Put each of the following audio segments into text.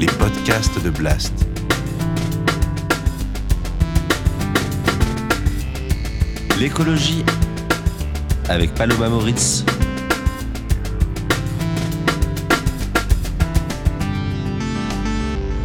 les podcasts de Blast. L'écologie avec Paloma Moritz.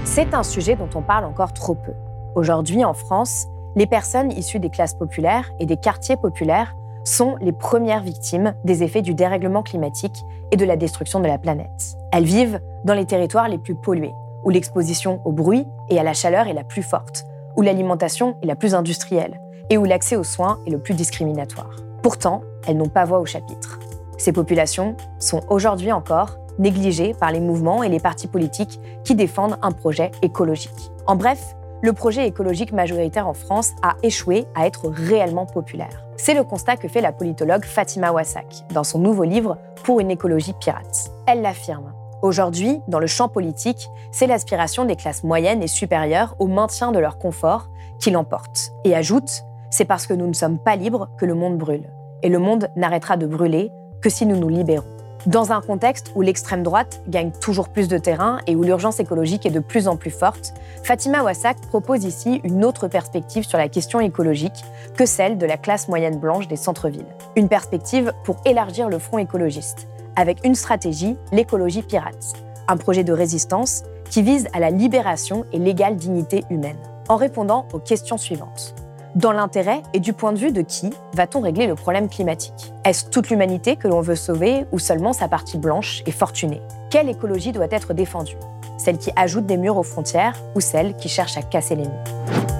C'est un sujet dont on parle encore trop peu. Aujourd'hui, en France, les personnes issues des classes populaires et des quartiers populaires sont les premières victimes des effets du dérèglement climatique et de la destruction de la planète. Elles vivent dans les territoires les plus pollués, où l'exposition au bruit et à la chaleur est la plus forte, où l'alimentation est la plus industrielle et où l'accès aux soins est le plus discriminatoire. Pourtant, elles n'ont pas voix au chapitre. Ces populations sont aujourd'hui encore négligées par les mouvements et les partis politiques qui défendent un projet écologique. En bref, le projet écologique majoritaire en France a échoué à être réellement populaire. C'est le constat que fait la politologue Fatima Wassak dans son nouveau livre Pour une écologie pirate. Elle l'affirme. Aujourd'hui, dans le champ politique, c'est l'aspiration des classes moyennes et supérieures au maintien de leur confort qui l'emporte. Et ajoute, c'est parce que nous ne sommes pas libres que le monde brûle. Et le monde n'arrêtera de brûler que si nous nous libérons. Dans un contexte où l'extrême droite gagne toujours plus de terrain et où l'urgence écologique est de plus en plus forte, Fatima Wassak propose ici une autre perspective sur la question écologique que celle de la classe moyenne blanche des centres-villes. Une perspective pour élargir le front écologiste, avec une stratégie, l'écologie pirate, un projet de résistance qui vise à la libération et l'égale dignité humaine, en répondant aux questions suivantes. Dans l'intérêt et du point de vue de qui va-t-on régler le problème climatique? Est-ce toute l'humanité que l'on veut sauver ou seulement sa partie blanche et fortunée? Quelle écologie doit être défendue? Celle qui ajoute des murs aux frontières ou celle qui cherche à casser les murs?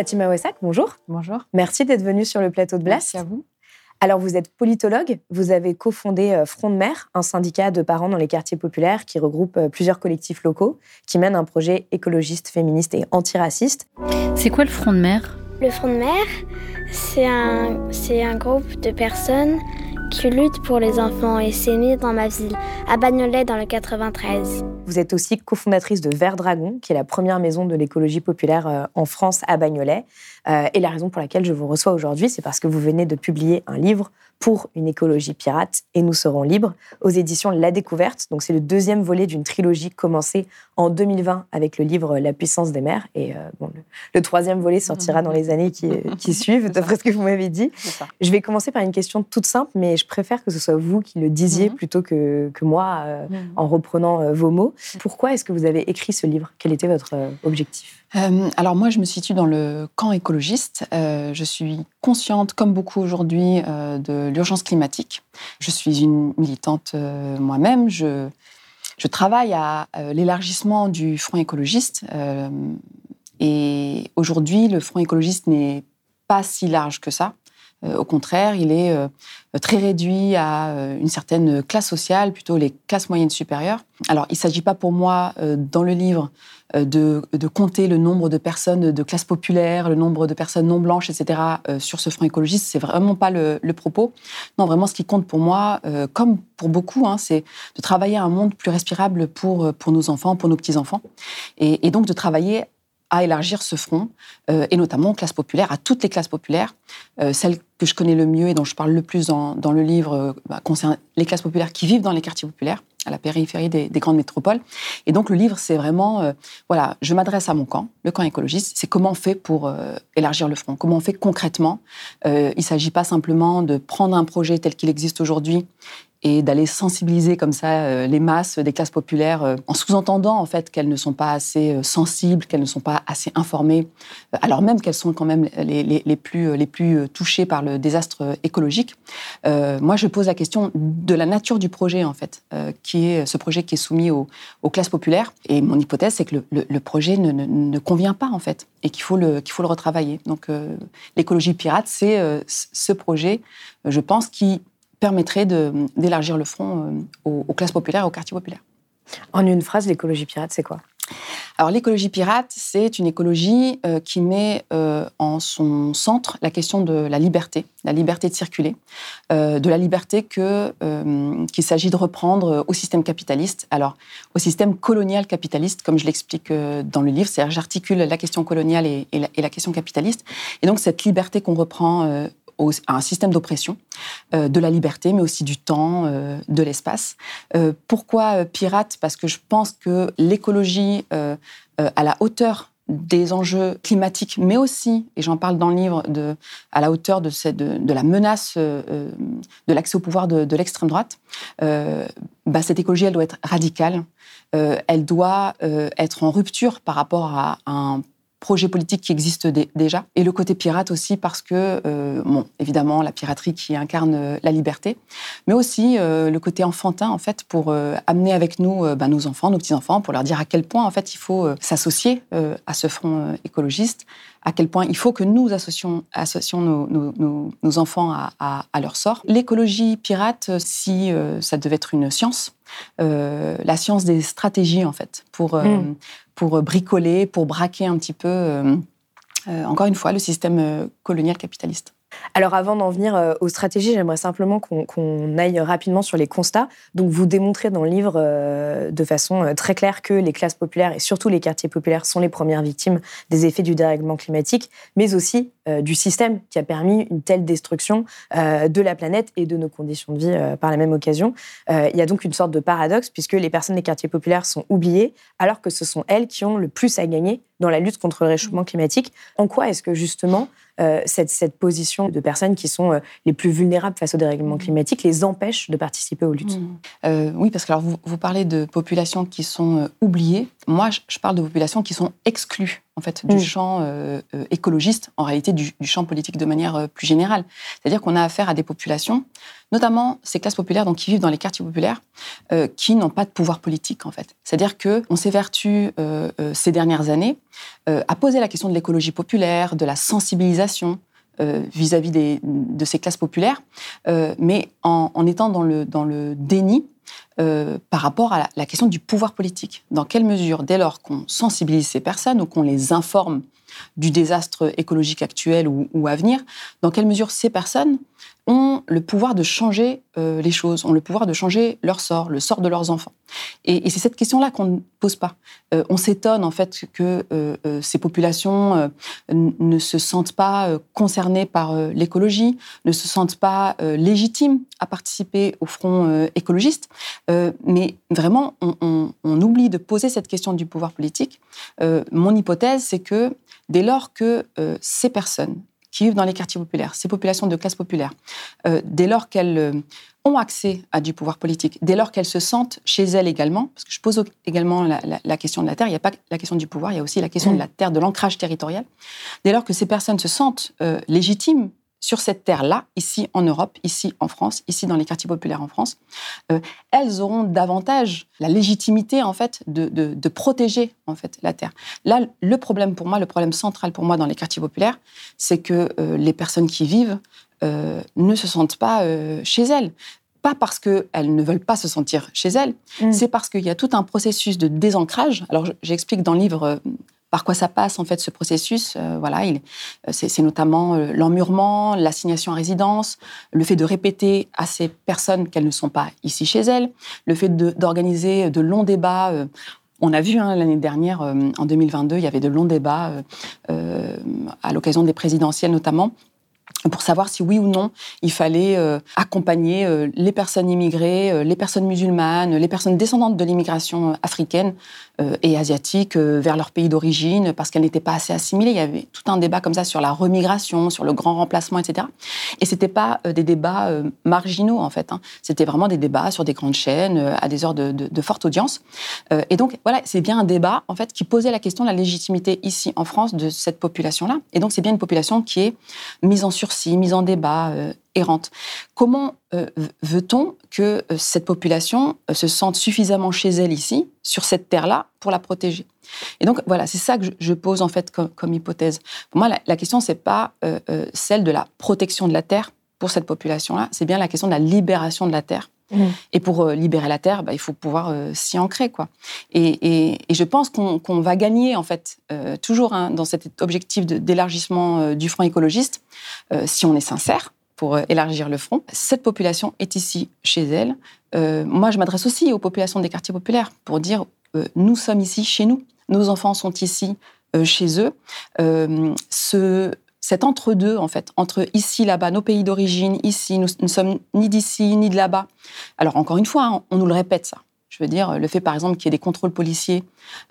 Fatima Wessak, bonjour. Bonjour. Merci d'être venue sur le plateau de Blast. Merci à vous. Alors, vous êtes politologue, vous avez cofondé euh, Front de Mer, un syndicat de parents dans les quartiers populaires qui regroupe euh, plusieurs collectifs locaux, qui mène un projet écologiste, féministe et antiraciste. C'est quoi le Front de Mer? Le Front de Mer, c'est un, c'est un groupe de personnes qui luttent pour les enfants et c'est dans ma ville, à Bagnolet dans le 93. Vous êtes aussi cofondatrice de Vert Dragon, qui est la première maison de l'écologie populaire euh, en France à Bagnolet. Euh, et la raison pour laquelle je vous reçois aujourd'hui, c'est parce que vous venez de publier un livre pour une écologie pirate et nous serons libres aux éditions La Découverte. Donc c'est le deuxième volet d'une trilogie commencée en 2020 avec le livre La puissance des mers. Et euh, bon, le, troisième volet sortira dans les années qui, qui suivent, d'après ce que vous m'avez dit. Je vais commencer par une question toute simple, mais je préfère que ce soit vous qui le disiez Mhm. plutôt que, que moi euh, Mhm. en reprenant euh, vos mots. Pourquoi est-ce que vous avez écrit ce livre? Quel était votre euh, objectif? Euh, alors moi, je me situe dans le camp écologiste. Euh, je suis consciente, comme beaucoup aujourd'hui, euh, de l'urgence climatique. Je suis une militante euh, moi-même. Je, travaille à euh, l'élargissement du front écologiste. Euh, et aujourd'hui, le front écologiste n'est pas si large que ça. Euh, au contraire, il est euh, très réduit à euh, une certaine classe sociale, plutôt les classes moyennes supérieures. Alors, il ne s'agit pas pour moi, dans le livre, de, compter le nombre de personnes de classe populaire, le nombre de personnes non blanches, etc., sur ce front écologiste. C'est vraiment pas le, propos. Non, vraiment, ce qui compte pour moi, comme pour beaucoup, hein, c'est de travailler à un monde plus respirable pour, pour nos enfants, pour nos petits-enfants. Et, et donc de travailler à élargir ce front, euh, et notamment aux classes populaires, à toutes les classes populaires. Euh, celles que je connais le mieux et dont je parle le plus dans, dans le livre euh, bah, concernent les classes populaires qui vivent dans les quartiers populaires, à la périphérie des, des grandes métropoles. Et donc le livre, c'est vraiment, euh, voilà, je m'adresse à mon camp, le camp écologiste, c'est comment on fait pour euh, élargir le front, comment on fait concrètement? Euh, il ne s'agit pas simplement de prendre un projet tel qu'il existe aujourd'hui et d'aller sensibiliser comme ça euh, les masses des classes populaires euh, en sous-entendant en fait qu'elles ne sont pas assez euh, sensibles, qu'elles ne sont pas assez informées, alors même qu'elles sont quand même les, les- les plus, les plus touchées par le désastre écologique. Euh, moi, je pose la question de la nature du projet en fait, euh, qui est ce projet qui est soumis aux, classes populaires. Et mon hypothèse, c'est que le, le- projet ne, ne- ne convient pas en fait et qu'il faut le, qu'il faut le retravailler. Donc, euh, l'écologie pirate, c'est ce projet, je pense, qui permettrait d'élargir le front euh, aux, aux classes populaires et aux quartiers populaires. En une phrase, l'écologie pirate, c'est quoi? Alors l'écologie pirate, c'est une écologie euh, qui met euh, en son centre la question de la liberté, la liberté de circuler, euh, de la liberté que qu'il s'agit de reprendre au système capitaliste. Alors au système colonial capitaliste, comme je l'explique dans le livre, c'est-à-dire j'articule la question coloniale et, et la, et la question capitaliste. Et donc cette liberté qu'on reprend euh, à un système d'oppression, de la liberté, mais aussi du temps, de l'espace. pourquoi pirate? Parce que je pense que l'écologie à la hauteur des enjeux climatiques, mais aussi, et j'en parle dans le livre, à la hauteur de, la menace de l'accès au pouvoir de, l'extrême droite, bah, cette écologie, elle doit être radicale, elle doit être en rupture par rapport à un projet politique qui existe déjà, et le côté pirate aussi parce que, euh, bon, évidemment, la piraterie qui incarne euh, la liberté, mais aussi euh, le côté enfantin, en fait, pour amener avec nous bah, nos enfants, nos petits-enfants, pour leur dire à quel point, en fait, il faut s'associer à ce front écologiste, à quel point il faut que nous associons, associons nos, nos, enfants à, leur sort. L'écologie pirate, si ça devait être une science, la science des stratégies, en fait, pour... Mm pour bricoler, pour braquer un petit peu, euh, euh, encore une fois, le système euh, colonial capitaliste. Alors avant d'en venir euh, aux stratégies, j'aimerais simplement qu'on aille rapidement sur les constats. Donc vous démontrez dans le livre euh, de façon euh, très claire que les classes populaires et surtout les quartiers populaires sont les premières victimes des effets du dérèglement climatique, mais aussi du système qui a permis une telle destruction de la planète et de nos conditions de vie par la même occasion. il y a donc une sorte de paradoxe puisque les personnes des quartiers populaires sont oubliées alors que ce sont elles qui ont le plus à gagner dans la lutte contre le réchauffement climatique. En quoi est-ce que justement euh, cette, cette, position de personnes qui sont euh, les plus vulnérables face au dérèglement mmh. climatique les empêche de participer aux luttes mmh. euh, Oui, parce que alors, vous, vous, parlez de populations qui sont oubliées. Moi, je, parle de populations qui sont exclues en fait du mmh. champ écologiste, en réalité du, du, champ politique de manière plus générale. C'est-à-dire qu'on a affaire à des populations notamment ces classes populaires donc, qui vivent dans les quartiers populaires, euh, qui n'ont pas de pouvoir politique en fait. C'est-à-dire qu'on s'évertue euh, euh, ces dernières années à poser la question de l'écologie populaire, de la sensibilisation vis-à-vis de ces classes populaires, mais en, étant dans le, dans le déni par rapport à la, question du pouvoir politique. Dans quelle mesure, dès lors qu'on sensibilise ces personnes ou qu'on les informe du désastre écologique actuel ou, ou, à venir, dans quelle mesure ces personnes ont le pouvoir de changer euh, les choses, ont le pouvoir de changer leur sort, le sort de leurs enfants. Et, c'est cette question-là qu'on ne pose pas. Euh, on s'étonne en fait que euh, ces populations ne se sentent pas concernées par l'écologie, ne se sentent pas légitimes à participer au front écologiste. mais vraiment, on, on, oublie de poser cette question du pouvoir politique. mon hypothèse, c'est que dès lors que ces personnes qui vivent dans les quartiers populaires, ces populations de classe populaire, euh, dès lors qu'elles euh, ont accès à du pouvoir politique, dès lors qu'elles se sentent chez elles également, parce que je pose également la, question de la terre, il n'y a pas la question du pouvoir, il y a aussi la question de la terre, de l'ancrage territorial, dès lors que ces personnes se sentent euh, légitimes sur cette terre-là, ici en Europe, ici en France, ici dans les quartiers populaires en France, euh, elles auront davantage la légitimité en fait de, protéger en fait la terre. Là, le problème pour moi, le problème central pour moi dans les quartiers populaires, c'est que euh, les personnes qui vivent euh, ne se sentent pas chez elles pas parce qu'elles ne veulent pas se sentir chez elles, mmh. c'est parce qu'il y a tout un processus de désancrage. Alors, j'explique dans le livre par quoi ça passe en fait ce processus euh, Voilà, euh, c'est notamment euh, l'emmurement, l'assignation à résidence, le fait de répéter à ces personnes qu'elles ne sont pas ici chez elles, le fait d'organiser de, longs débats. on a vu hein, l'année dernière, en 2022, il y avait de longs débats à l'occasion des présidentielles notamment, pour savoir si oui ou non il fallait accompagner les personnes immigrées, les personnes musulmanes, les personnes descendantes de l'immigration africaine euh, et asiatiques euh, vers leur pays d'origine parce qu'elles n'étaient pas assez assimilées. Il y avait tout un débat comme ça sur la remigration, sur le grand remplacement, etc. Et c'était pas euh, des débats marginaux en fait. Hein. C'était vraiment des débats sur des grandes chaînes à des heures de, de, forte audience. Et donc voilà, c'est bien un débat en fait qui posait la question de la légitimité ici en France de cette population-là. Et donc c'est bien une population qui est mise en mise en débat, errante. Comment euh, veut-on que euh, cette population euh, se sente suffisamment chez elle ici, sur cette terre-là, pour la protéger? Et donc voilà, c'est ça que je, pose en fait comme, hypothèse. Pour moi, la, question c'est pas celle de la protection de la terre pour cette population-là, c'est bien la question de la libération de la terre. Et pour libérer la terre, bah, il faut pouvoir s'y ancrer, quoi. Et, je pense qu'on va gagner, en fait, toujours hein, dans cet objectif d'élargissement du front écologiste, si on est sincère, pour euh, élargir le front. Cette population est ici chez elle. Euh, moi, je m'adresse aussi aux populations des quartiers populaires pour dire euh, nous sommes ici chez nous. Nos enfants sont ici chez eux. Cet entre-deux, en fait, entre ici, là-bas, nos pays d'origine, ici, nous ne sommes ni d'ici, ni de là-bas. Alors, encore une fois, hein, on nous le répète, ça. Je veux dire, le fait, par exemple, qu'il y ait des contrôles policiers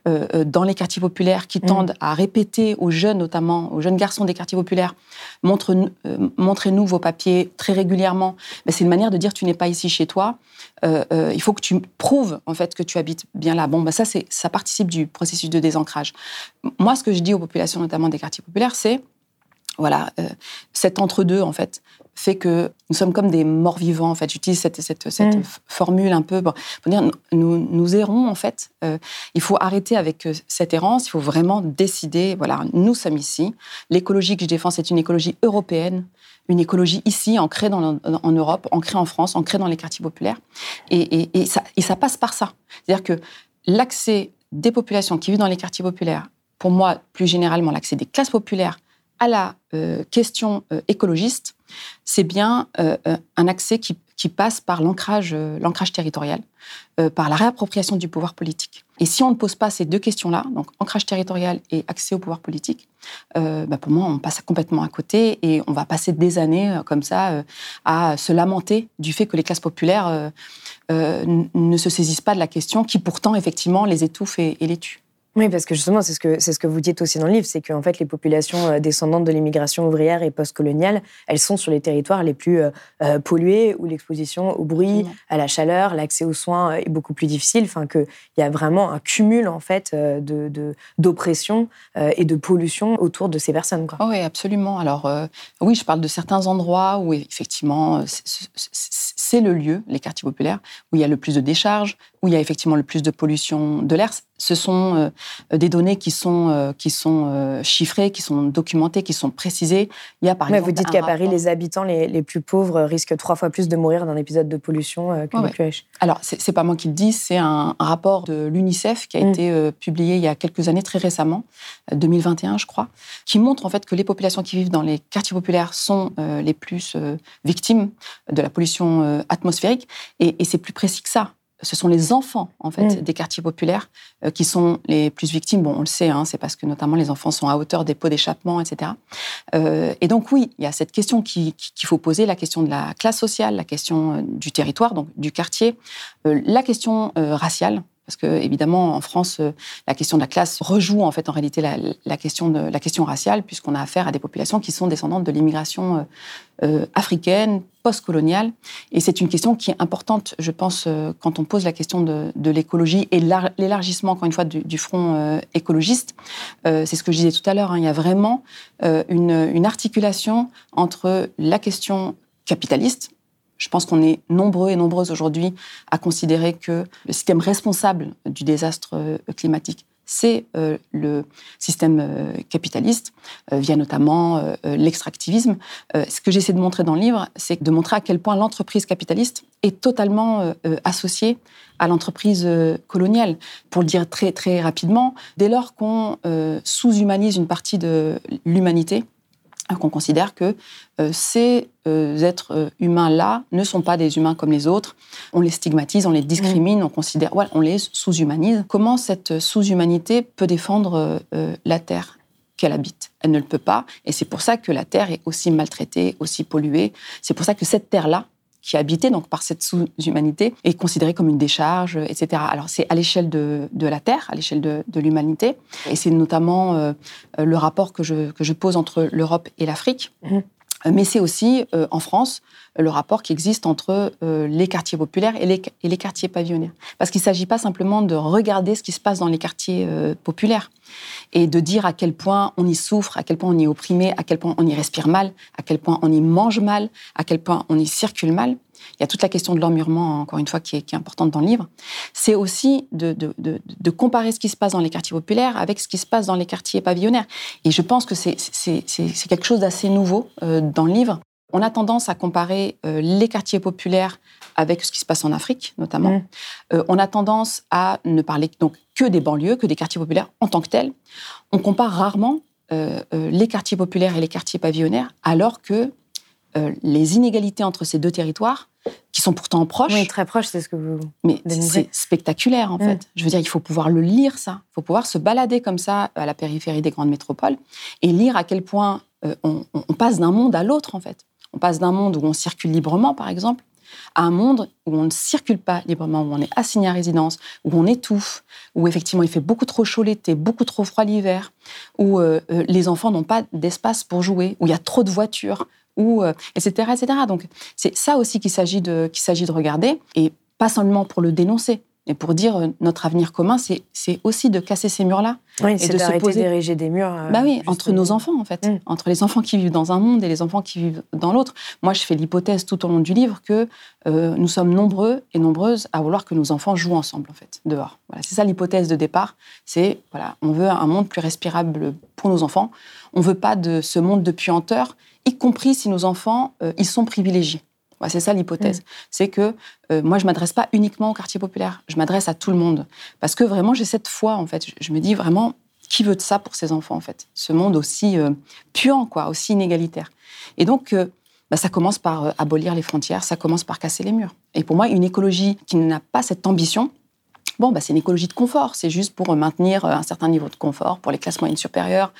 euh, euh, dans les quartiers populaires qui mmh. tendent à répéter aux jeunes, notamment aux jeunes garçons des quartiers populaires, montre, euh, montrez-nous vos papiers très régulièrement. Mais c'est une manière de dire tu n'es pas ici chez toi. il faut que tu prouves en fait que tu habites bien là. Bon, bah ça, c'est, ça participe du processus de désancrage. Moi, ce que je dis aux populations, notamment des quartiers populaires, c'est voilà, cet entre-deux, en fait, fait que nous sommes comme des morts vivants. En fait, j'utilise cette, cette, cette mm. formule un peu pour, dire nous, nous errons en fait. Euh, il faut arrêter avec euh, cette errance. Il faut vraiment décider. Voilà, nous sommes ici. L'écologie que je défends, c'est une écologie européenne, une écologie ici, ancrée dans, en Europe, ancrée en France, ancrée dans les quartiers populaires. Et, et, et, ça, et ça passe par ça. C'est-à-dire que l'accès des populations qui vivent dans les quartiers populaires, pour moi, plus généralement, l'accès des classes populaires à la euh, question euh, écologiste, c'est bien euh, un accès qui, passe par l'ancrage, l'ancrage territorial, par la réappropriation du pouvoir politique. Et si on ne pose pas ces deux questions-là, donc ancrage territorial et accès au pouvoir politique, bah, pour moi, on passe complètement à côté et on va passer des années comme ça à se lamenter du fait que les classes populaires ne se saisissent pas de la question qui pourtant, effectivement, les étouffe et les tue. Oui, parce que justement, c'est ce que, c'est ce que vous dites aussi dans le livre, c'est qu'en fait, les populations euh, descendantes de l'immigration ouvrière et postcoloniale, elles sont sur les territoires les plus euh, euh, pollués, où l'exposition au bruit, à la chaleur, l'accès aux soins est beaucoup plus difficile. Enfin, qu'il y a vraiment un cumul, en fait, de, d'oppression et de pollution autour de ces personnes. Quoi. Oh oui, absolument. Alors, oui, je parle de certains endroits où, effectivement, c'est le lieu, les quartiers populaires, où il y a le plus de décharges, où il y a effectivement le plus de pollution de l'air. Ce sont euh, des données qui sont, euh, qui sont euh, chiffrées, qui sont documentées, qui sont précisées. Il y a par Mais vous dites qu'à Paris, les habitants les, les, plus pauvres risquent trois fois plus de mourir d'un épisode de pollution que les plus riches. Alors, c'est pas moi qui le dis, c'est un, rapport de l'UNICEF qui a mm. été publié il y a quelques années, très récemment, 2021, je crois, qui montre en fait que les populations qui vivent dans les quartiers populaires sont les plus victimes de la pollution atmosphérique. Et, et c'est plus précis que ça ce sont les enfants en fait mm. des quartiers populaires euh, qui sont les plus victimes. Bon, on le sait, hein, c'est parce que notamment les enfants sont à hauteur des pots d'échappement, etc. Euh, et donc oui, il y a cette question qu'il faut poser, la question de la classe sociale, la question euh, du territoire, donc du quartier, la question raciale parce que évidemment en France la question de la classe rejoue en fait en réalité la, question raciale puisqu'on a affaire à des populations qui sont descendantes de l'immigration euh, africaine postcoloniale. Et c'est une question qui est importante je pense euh, quand on pose la question de, l'écologie et l'élargissement encore une fois du, front euh, écologiste. C'est ce que je disais tout à l'heure hein, il y a vraiment une articulation entre la question capitaliste je pense qu'on est nombreux et nombreuses aujourd'hui à considérer que le système responsable du désastre euh, climatique, c'est euh, le système euh, capitaliste, via notamment l'extractivisme. ce que j'essaie de montrer dans le livre, c'est de montrer à quel point l'entreprise capitaliste est totalement associée à l'entreprise coloniale. Pour le dire très, très rapidement, dès lors qu'on sous-humanise une partie de l'humanité, qu'on considère que euh, ces euh, êtres euh, humains-là ne sont pas des humains comme les autres. On les stigmatise, on les discrimine, on considère, on les sous-humanise. Comment cette sous-humanité peut défendre la Terre qu'elle habite? Elle ne le peut pas, et c'est pour ça que la Terre est aussi maltraitée, aussi polluée. C'est pour ça que cette Terre-là, qui est habité donc par cette sous-humanité est considérée comme une décharge, etc. Alors c'est à l'échelle de, la Terre, à l'échelle de, l'humanité, et c'est notamment euh, le rapport que je, que je pose entre l'Europe et l'Afrique. Mmh. Mais c'est aussi euh, en France le rapport qui existe entre euh, les quartiers populaires et les, et les quartiers pavillonnaires. Parce qu'il ne s'agit pas simplement de regarder ce qui se passe dans les quartiers populaires et de dire à quel point on y souffre, à quel point on y est opprimé, à quel point on y respire mal, à quel point on y mange mal, à quel point on y circule mal. Il y a toute la question de l'emmurement, encore une fois, qui est, importante dans le livre. C'est aussi de, de, comparer ce qui se passe dans les quartiers populaires avec ce qui se passe dans les quartiers pavillonnaires. Et je pense que c'est quelque chose d'assez nouveau euh, dans le livre. On a tendance à comparer euh, les quartiers populaires avec ce qui se passe en Afrique, notamment. Mmh. Euh, on a tendance à ne parler donc que des banlieues, que des quartiers populaires en tant que tels. On compare rarement les quartiers populaires et les quartiers pavillonnaires, alors que les inégalités entre ces deux territoires, qui sont pourtant proches. Oui, très proches, c'est ce que vous. Mais c'est spectaculaire, en mmh. fait. Je veux dire, il faut pouvoir le lire, ça. Il faut pouvoir se balader comme ça à la périphérie des grandes métropoles et lire à quel point euh, on, on passe d'un monde à l'autre, en fait. On passe d'un monde où on circule librement, par exemple, à un monde où on ne circule pas librement, où on est assigné à résidence, où on étouffe, où effectivement il fait beaucoup trop chaud l'été, beaucoup trop froid l'hiver, où euh, euh, les enfants n'ont pas d'espace pour jouer, où il y a trop de voitures, etc., etc. Donc c'est ça aussi qu'il s'agit de, qu'il s'agit de regarder, et pas seulement pour le dénoncer, et pour dire euh, notre avenir commun, c'est aussi de casser ces murs-là. Oui, et de se poser d'ériger des murs. Euh, bah oui, entre nos enfants, en fait. Mm. Entre les enfants qui vivent dans un monde et les enfants qui vivent dans l'autre. Moi, je fais l'hypothèse tout au long du livre que euh, nous sommes nombreux et nombreuses à vouloir que nos enfants jouent ensemble, en fait, dehors. Voilà, c'est ça l'hypothèse de départ. C'est, voilà, on veut un monde plus respirable pour nos enfants. On veut pas de ce monde de puanteur, y compris si nos enfants, ils sont privilégiés c'est ça l'hypothèse. Mm. C'est que euh, moi, je m'adresse pas uniquement au quartier populaire, je m'adresse à tout le monde. Parce que vraiment, j'ai cette foi, en fait. Je, me dis vraiment, qui veut de ça pour ses enfants, en fait? Ce monde aussi euh, puant, quoi, aussi inégalitaire. Et donc, euh, bah, ça commence par abolir les frontières, ça commence par casser les murs. Et pour moi, une écologie qui n'a pas cette ambition, bon, bah, c'est une écologie de confort. C'est juste pour maintenir un certain niveau de confort pour les classes moyennes supérieures,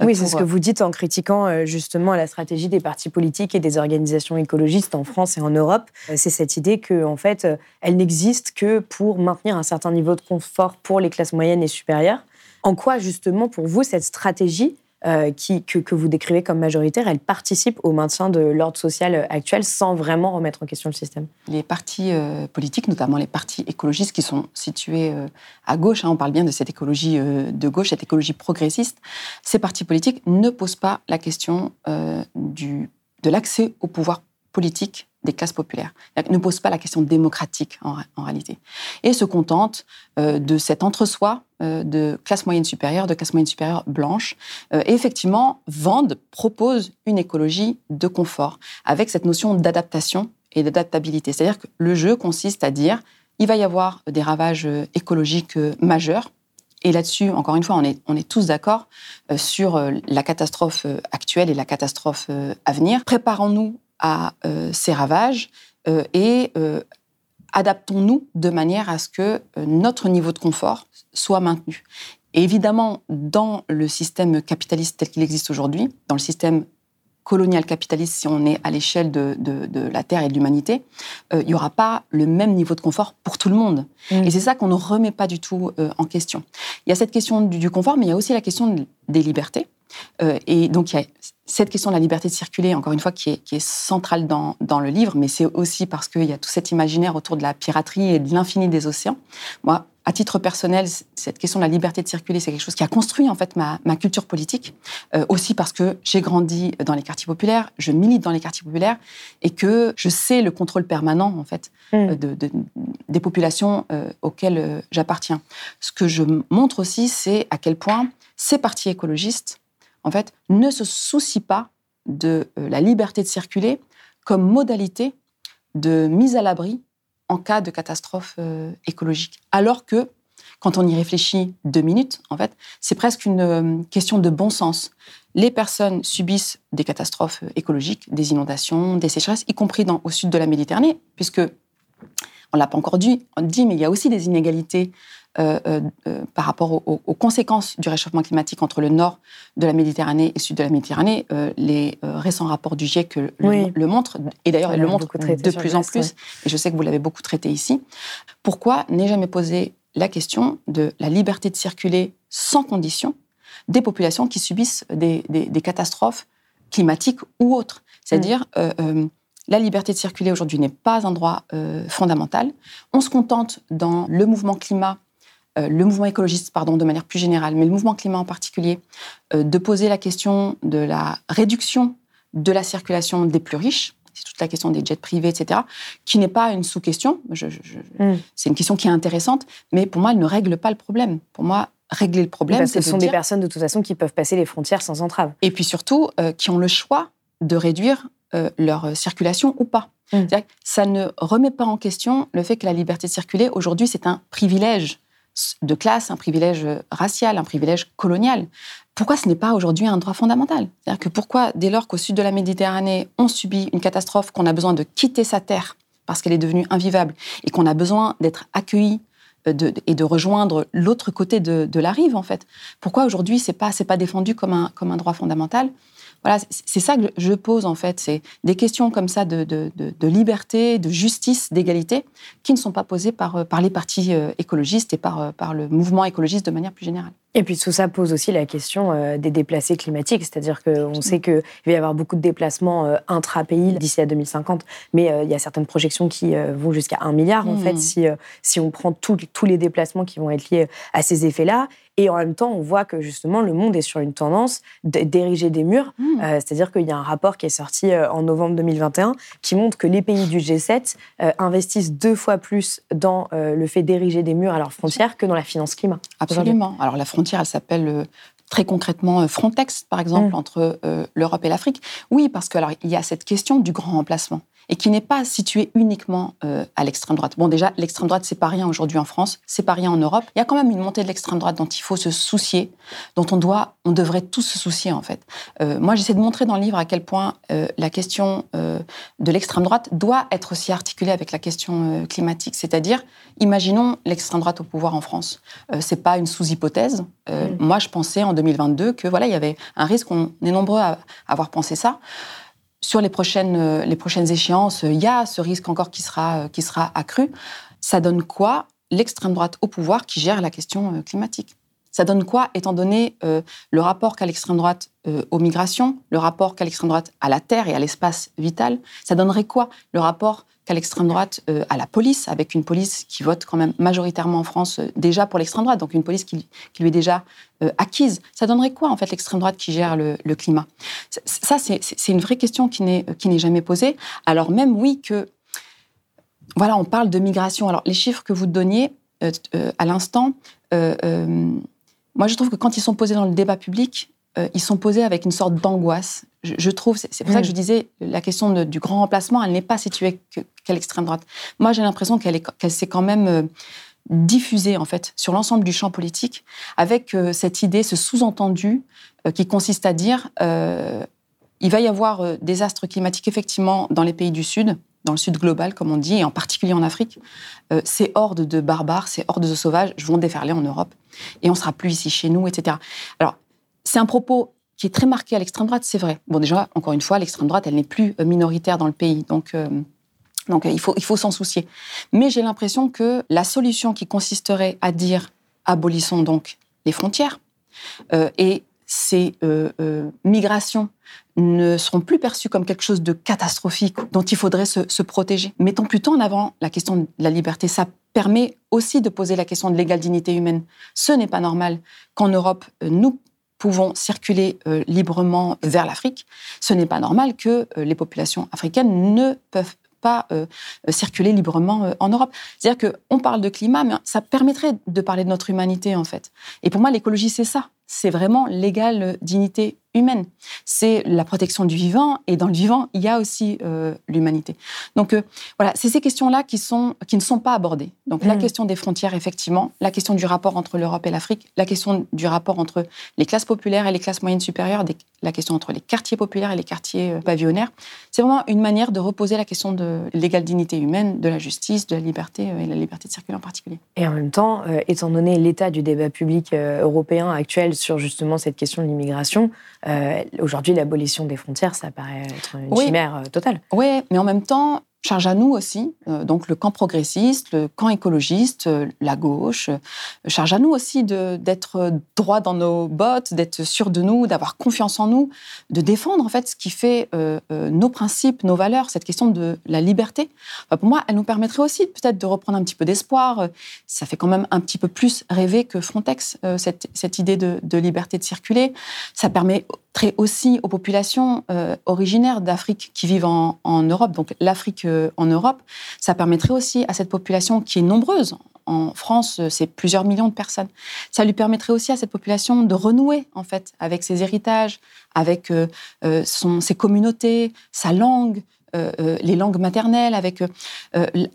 oui, c'est ce que vous dites en critiquant euh, justement la stratégie des partis politiques et des organisations écologistes en France et en Europe. Euh, c'est cette idée que, en fait, euh, elle n'existe que pour maintenir un certain niveau de confort pour les classes moyennes et supérieures. En quoi, justement, pour vous, cette stratégie euh, qui, que, vous décrivez comme majoritaire, elle participe au maintien de l'ordre social actuel sans vraiment remettre en question le système. Les partis euh, politiques, notamment les partis écologistes qui sont situés euh, à gauche, hein, on parle bien de cette écologie de gauche, cette écologie progressiste, ces partis politiques ne posent pas la question du, de l'accès au pouvoir politique des classes populaires, ne posent pas la question démocratique en, réalité, et se contentent de cet entre-soi euh, de classe moyenne supérieure, de classe moyenne supérieure blanche. Euh, et effectivement, vendent, propose une écologie de confort, avec cette notion d'adaptation et d'adaptabilité. C'est-à-dire que le jeu consiste à dire, il va y avoir des ravages euh, écologiques majeurs, et là-dessus, encore une fois, on est, on est tous d'accord sur la catastrophe actuelle et la catastrophe à venir. Préparons-nous à ces ravages et adaptons-nous de manière à ce que euh, notre niveau de confort soit maintenu. Et évidemment, dans le système capitaliste tel qu'il existe aujourd'hui, dans le système colonial capitaliste, si on est à l'échelle de, la Terre et de l'humanité, euh, il n'y aura pas le même niveau de confort pour tout le monde. Mmh. Et c'est ça qu'on ne remet pas du tout euh, en question. Il y a cette question du, du, confort, mais il y a aussi la question des libertés. Et donc, il y a cette question de la liberté de circuler, encore une fois, qui est, qui est centrale dans, dans, le livre, mais c'est aussi parce qu'il y a tout cet imaginaire autour de la piraterie et de l'infini des océans. Moi, à titre personnel, cette question de la liberté de circuler, c'est quelque chose qui a construit en fait ma, ma culture politique. Euh, aussi parce que j'ai grandi dans les quartiers populaires, je milite dans les quartiers populaires et que je sais le contrôle permanent en fait mm. euh, de, de, des populations euh, auxquelles j'appartiens. Ce que je montre aussi, c'est à quel point ces partis écologistes en fait, ne se soucie pas de euh, la liberté de circuler comme modalité de mise à l'abri en cas de catastrophe euh, écologique. Alors que, quand on y réfléchit deux minutes, en fait, c'est presque une euh, question de bon sens. Les personnes subissent des catastrophes écologiques, des inondations, des sécheresses, y compris dans, au sud de la Méditerranée, puisque on l'a pas encore dit, dit, mais il y a aussi des inégalités euh, euh, euh, par rapport aux, conséquences du réchauffement climatique entre le nord de la Méditerranée et le sud de la Méditerranée. les récents rapports du GIEC le, montrent, et d'ailleurs, ils le montrent de plus en plus, et je sais que vous l'avez beaucoup traité ici. Pourquoi n'est jamais posé la question de la liberté de circuler sans condition des populations qui subissent des, catastrophes climatiques ou autres? C'est-à-dire, la liberté de circuler aujourd'hui n'est pas un droit fondamental. On se contente dans le mouvement climat euh, le mouvement écologiste, pardon, de manière plus générale, mais le mouvement climat en particulier, euh, de poser la question de la réduction de la circulation des plus riches. C'est toute la question des jets privés, etc., qui n'est pas une sous-question. Mm. C'est une question qui est intéressante, mais pour moi, elle ne règle pas le problème. Pour moi, régler le problème, c'est ce sont des personnes de toute façon qui peuvent passer les frontières sans entrave. Et puis surtout, euh, qui ont le choix de réduire leur circulation ou pas. Mm. Ça ne remet pas en question le fait que la liberté de circuler, aujourd'hui, c'est un privilège de classe, un privilège racial, un privilège colonial. Pourquoi ce n'est pas aujourd'hui un droit fondamental? C'est-à-dire que pourquoi, dès lors qu'au sud de la Méditerranée, on subit une catastrophe, qu'on a besoin de quitter sa terre parce qu'elle est devenue invivable et qu'on a besoin d'être accueilli euh, et de rejoindre l'autre côté de, la rive, en fait? Pourquoi aujourd'hui c'est pas pas défendu comme un comme un droit fondamental? Voilà, c'est ça que je pose en fait. C'est des questions comme ça de, liberté, de justice, d'égalité, qui ne sont pas posées par, euh, par les partis euh, écologistes et par, euh, par le mouvement écologiste de manière plus générale. Et puis tout ça pose aussi la question des déplacés climatiques, c'est-à-dire qu'on sait qu'il va y avoir beaucoup de déplacements intra-pays d'ici à 2050, mais il y a certaines projections qui vont jusqu'à un milliard en fait mmh. si, si on prend tous les déplacements qui vont être liés à ces effets-là. Et en même temps, on voit que justement, le monde est sur une tendance d'ériger des murs. Mmh. Euh, c'est-à-dire qu'il y a un rapport qui est sorti euh, en novembre 2021 qui montre que les pays du G7 euh, investissent deux fois plus dans le fait d'ériger des murs à leurs frontières que dans la finance climat. Absolument. Alors la frontière, elle s'appelle très concrètement Frontex, par exemple, mmh. entre l'Europe et l'Afrique. Oui, parce qu'il y a cette question du grand remplacement et qui n'est pas situé uniquement euh, à l'extrême droite. Bon, déjà, l'extrême droite, c'est pas rien aujourd'hui en France, c'est pas rien en Europe. Il y a quand même une montée de l'extrême droite dont il faut se soucier, dont on doit, on devrait tous se soucier en fait. Euh, moi, j'essaie de montrer dans le livre à quel point euh, la question de l'extrême droite doit être aussi articulée avec la question climatique. C'est-à-dire, imaginons l'extrême droite au pouvoir en France. c'est pas une sous-hypothèse. Mm. Moi, je pensais en 2022 que voilà, il y avait un risque. On est nombreux à avoir pensé ça sur les prochaines, euh, échéances, il y a ce risque encore qui sera, euh, qui sera accru. Ça donne quoi L'extrême droite au pouvoir qui gère la question euh, climatique? Ça donne quoi, étant donné le rapport qu'a l'extrême droite aux migrations, le rapport qu'a l'extrême droite à la terre et à l'espace vital? Ça donnerait quoi Le rapport qu'a l'extrême droite à la police, avec une police qui vote quand même majoritairement en France déjà pour l'extrême droite, donc une police qui, qui lui est déjà euh, acquise. Ça donnerait quoi, en fait, l'extrême droite qui gère le, climat? Ça, c'est une vraie question qui n'est jamais posée. Alors même, oui, que... Voilà, on parle de migration. Alors, les chiffres que vous donniez euh, euh, à l'instant, moi, je trouve que quand ils sont posés dans le débat public, ils sont posés avec une sorte d'angoisse. Je, trouve, c'est pour ça que je mm. disais, la question du grand remplacement, elle n'est pas située l'extrême droite. Moi, j'ai l'impression qu'elle s'est quand même diffusée en fait sur l'ensemble du champ politique, avec euh, cette idée, ce sous-entendu euh, qui consiste à dire euh, il va y avoir des astres climatiques effectivement dans les pays du Sud, dans le Sud global comme on dit, et en particulier en Afrique. ces hordes de barbares, ces hordes de sauvages vont déferler en Europe et on sera plus ici chez nous, etc. Alors c'est un propos qui est très marqué à l'extrême droite, c'est vrai. Bon déjà, encore une fois, l'extrême droite, elle n'est plus minoritaire dans le pays, donc donc euh, il faut, il faut s'en soucier. Mais j'ai l'impression que la solution qui consisterait à dire abolissons donc les frontières euh, et ces euh, migrations ne seront plus perçues comme quelque chose de catastrophique dont il faudrait se, protéger. Mettons plutôt en avant la question de la liberté. Ça permet aussi de poser la question de l'égale dignité humaine. Ce n'est pas normal qu'en Europe, nous pouvons circuler librement vers l'Afrique. Ce n'est pas normal que les populations africaines ne peuvent pas euh, circuler librement euh, en Europe. C'est-à-dire qu'on parle de climat, mais ça permettrait de parler de notre humanité, en fait. Et pour moi, l'écologie, c'est ça. C'est vraiment l'égale dignité humaine. C'est la protection du vivant, et dans le vivant, il y a aussi euh, l'humanité. Donc euh, voilà, c'est ces questions-là qui, sont, qui ne sont pas abordées. Donc la mm. question des frontières, effectivement, la question du rapport entre l'Europe et l'Afrique, la question du rapport entre les classes populaires et les classes moyennes supérieures, la question entre les quartiers populaires et les quartiers euh, pavillonnaires, c'est vraiment une manière de reposer la question de l'égale dignité humaine, de la justice, de la liberté et la liberté de circuler en particulier. Et en même temps, étant donné l'état du débat public européen actuel sur justement cette question de l'immigration, aujourd'hui, l'abolition des frontières, ça paraît être une chimère euh, totale. Oui, mais en même temps, charge à nous aussi, euh, donc le camp progressiste, le camp écologiste, euh, la gauche, euh, charge à nous aussi d'être droit dans nos bottes, d'être sûr de nous, d'avoir confiance en nous, de défendre en fait ce qui fait nos principes, nos valeurs, cette question de la liberté. pour moi, elle nous permettrait aussi peut-être de reprendre un petit peu d'espoir. Ça fait quand même un petit peu plus rêver que Frontex, cette, cette idée de, de, liberté de circuler. Ça permet très aussi aux populations originaires d'Afrique qui vivent en, Europe, donc l'Afrique en Europe, ça permettrait aussi à cette population qui est nombreuse, en France, c'est plusieurs millions de personnes. Ça lui permettrait aussi à cette population de renouer en fait avec ses héritages, avec euh, euh, son, ses communautés, sa langue, euh, les langues maternelles, avec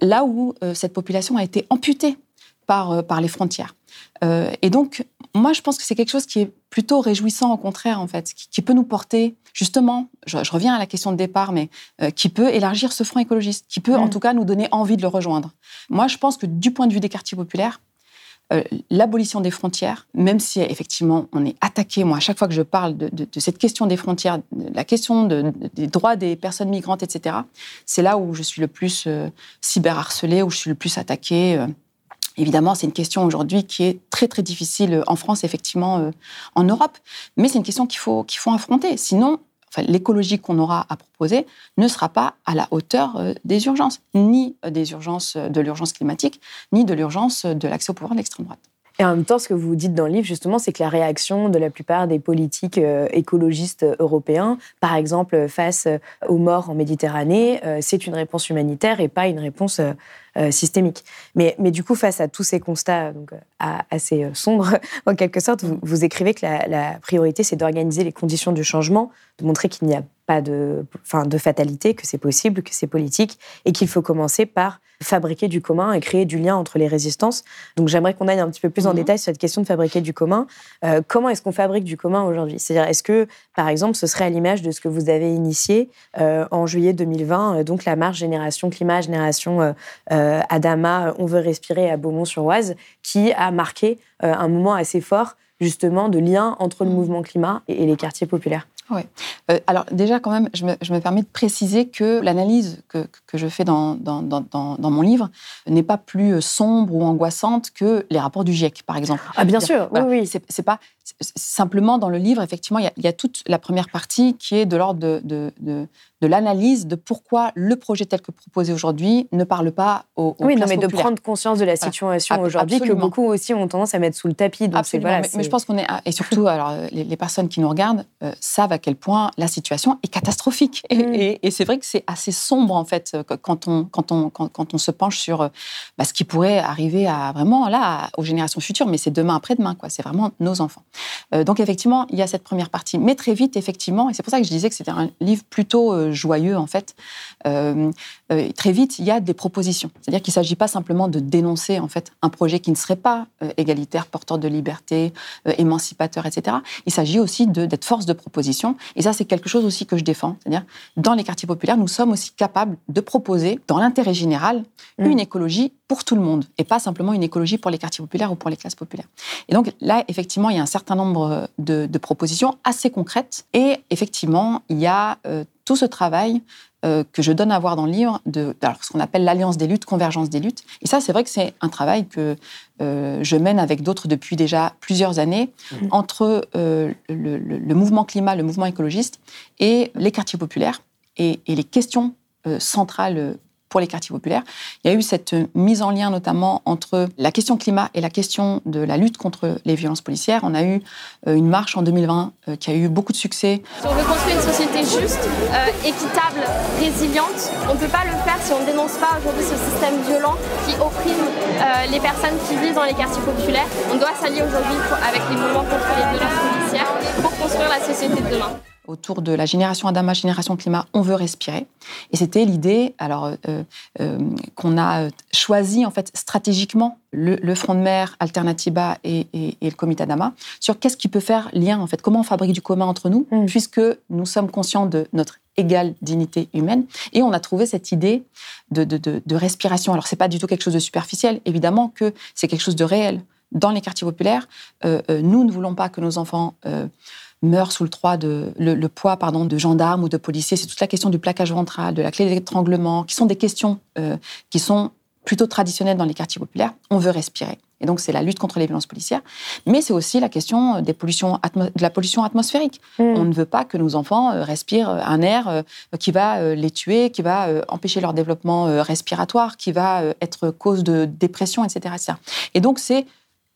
là où cette population a été amputée par, par les frontières. et donc, moi, je pense que c'est quelque chose qui est plutôt réjouissant, au contraire, en fait, qui, peut nous porter, justement, je, reviens à la question de départ, mais euh, qui peut élargir ce front écologiste, qui peut, en mm. tout cas, nous donner envie de le rejoindre. Moi, je pense que du point de vue des quartiers populaires, euh, l'abolition des frontières, même si effectivement on est attaqué, moi à chaque fois que je parle de, cette question des frontières, de la question des droits des personnes migrantes, etc., c'est là où je suis le plus euh, cyberharcelée, où je suis le plus attaquée. Euh. Évidemment, c'est une question aujourd'hui qui est très très difficile en France, effectivement, en Europe, mais c'est une question qu'il faut, faut affronter. Sinon, l'écologie qu'on aura à proposer ne sera pas à la hauteur euh, des urgences, ni des urgences de l'urgence climatique, ni de l'urgence de l'accès au pouvoir de l'extrême droite. Et en même temps, ce que vous dites dans le livre, justement, c'est que la réaction de la plupart des politiques euh, écologistes européens, par exemple face aux morts en Méditerranée, euh, c'est une réponse humanitaire et pas une réponse euh, systémique. Mais, mais du coup, face à tous ces constats donc, assez sombres, en quelque sorte, vous, écrivez que la priorité, c'est d'organiser les conditions du changement, de montrer qu'il n'y a pas de, enfin, de fatalité, que c'est possible, que c'est politique, et qu'il faut commencer par fabriquer du commun et créer du lien entre les résistances. Donc j'aimerais qu'on aille un petit peu plus en mhm. détail sur cette question de fabriquer du commun. Euh, comment est-ce qu'on fabrique du commun aujourd'hui? C'est-à-dire, est-ce que, par exemple, ce serait à l'image de ce que vous avez initié euh, en juillet 2020, euh, donc la marche Génération Climat, Génération Adama, On veut respirer à Beaumont-sur-Oise, qui a marqué un moment assez fort justement de lien entre le mhm. mouvement climat et les quartiers populaires? Oui. Euh, alors déjà, quand même, je me, je me, permets de préciser que l'analyse que, que, je fais dans, dans, dans, dans mon livre n'est pas plus sombre ou angoissante que les rapports du GIEC, par exemple. Ah bien sûr, oui, oui. C'est pas simplement dans le livre, effectivement, il y, a, il y, a, toute la première partie qui est de l'ordre de, de, de, de l'analyse de pourquoi le projet tel que proposé aujourd'hui ne parle pas aux, aux Oui, non, mais de prendre conscience de la situation aujourd'hui que beaucoup aussi ont tendance à mettre sous le tapis. Donc Absolument. mais, je pense qu'on est et surtout alors les, personnes qui nous regardent euh, savent à quel point la situation est catastrophique et, mm. et, c'est vrai que c'est assez sombre en fait quand on quand on quand, quand on se penche sur euh, bah, ce qui pourrait arriver à vraiment là aux générations futures, mais c'est demain après-demain quoi. C'est vraiment nos enfants. Euh, donc effectivement, il y a cette première partie, mais très vite effectivement, et c'est pour ça que je disais que c'était un livre plutôt joyeux en fait. Euh, euh, très vite, il y a des propositions. C'est-à-dire qu'il ne s'agit pas simplement de dénoncer en fait un projet qui ne serait pas euh, égalitaire, porteur de liberté, émancipateur, etc. Il s'agit aussi d'être force de proposition. Et ça, c'est quelque chose aussi que je défends. C'est-à-dire, dans les quartiers populaires, nous sommes aussi capables de proposer, dans l'intérêt général, mmh. une écologie pour tout le monde et pas simplement une écologie pour les quartiers populaires ou pour les classes populaires. Et donc là, effectivement, il y a un certain nombre de, propositions assez concrètes et effectivement, il y a tout ce travail euh, que je donne à voir dans le livre, de, ce qu'on appelle l'alliance des luttes, convergence des luttes. Et ça, c'est vrai que c'est un travail que euh, je mène avec d'autres depuis déjà plusieurs années, mmh. entre euh, le, mouvement climat, le mouvement écologiste et les quartiers populaires et, et les questions centrales pour les quartiers populaires. Il y a eu cette mise en lien notamment entre la question climat et la question de la lutte contre les violences policières. On a eu euh, une marche en 2020 euh, qui a eu beaucoup de succès. Si on veut construire une société juste, euh, équitable, résiliente, on ne peut pas le faire si on ne dénonce pas aujourd'hui ce système violent qui opprime les personnes qui vivent dans les quartiers populaires. On doit s'allier aujourd'hui avec les mouvements contre les violences policières pour construire la société de demain autour de la génération Adama, génération climat, on veut respirer. Et c'était l'idée, alors euh, euh, qu'on a choisi en fait stratégiquement le, Front de mer, Alternativa et, le Comité Adama sur qu'est-ce qui peut faire lien en fait, comment on fabrique du commun entre nous, mm. puisque nous sommes conscients de notre égale dignité humaine. Et on a trouvé cette idée de, de respiration. Alors c'est pas du tout quelque chose de superficiel, évidemment que c'est quelque chose de réel. Dans les quartiers populaires, euh, nous ne voulons pas que nos enfants meurent sous le, de, le, poids pardon, de gendarmes ou de policiers. C'est toute la question du plaquage ventral, de la clé d'étranglement, qui sont des questions euh, qui sont plutôt traditionnelles dans les quartiers populaires. On veut respirer. Et donc, c'est la lutte contre les violences policières. Mais c'est aussi la question des pollutions de la pollution atmosphérique. Mm. On ne veut pas que nos enfants euh, respirent un air euh, qui va les tuer, qui va empêcher leur développement respiratoire, qui va être cause de dépression, etc. etc. Et donc, c'est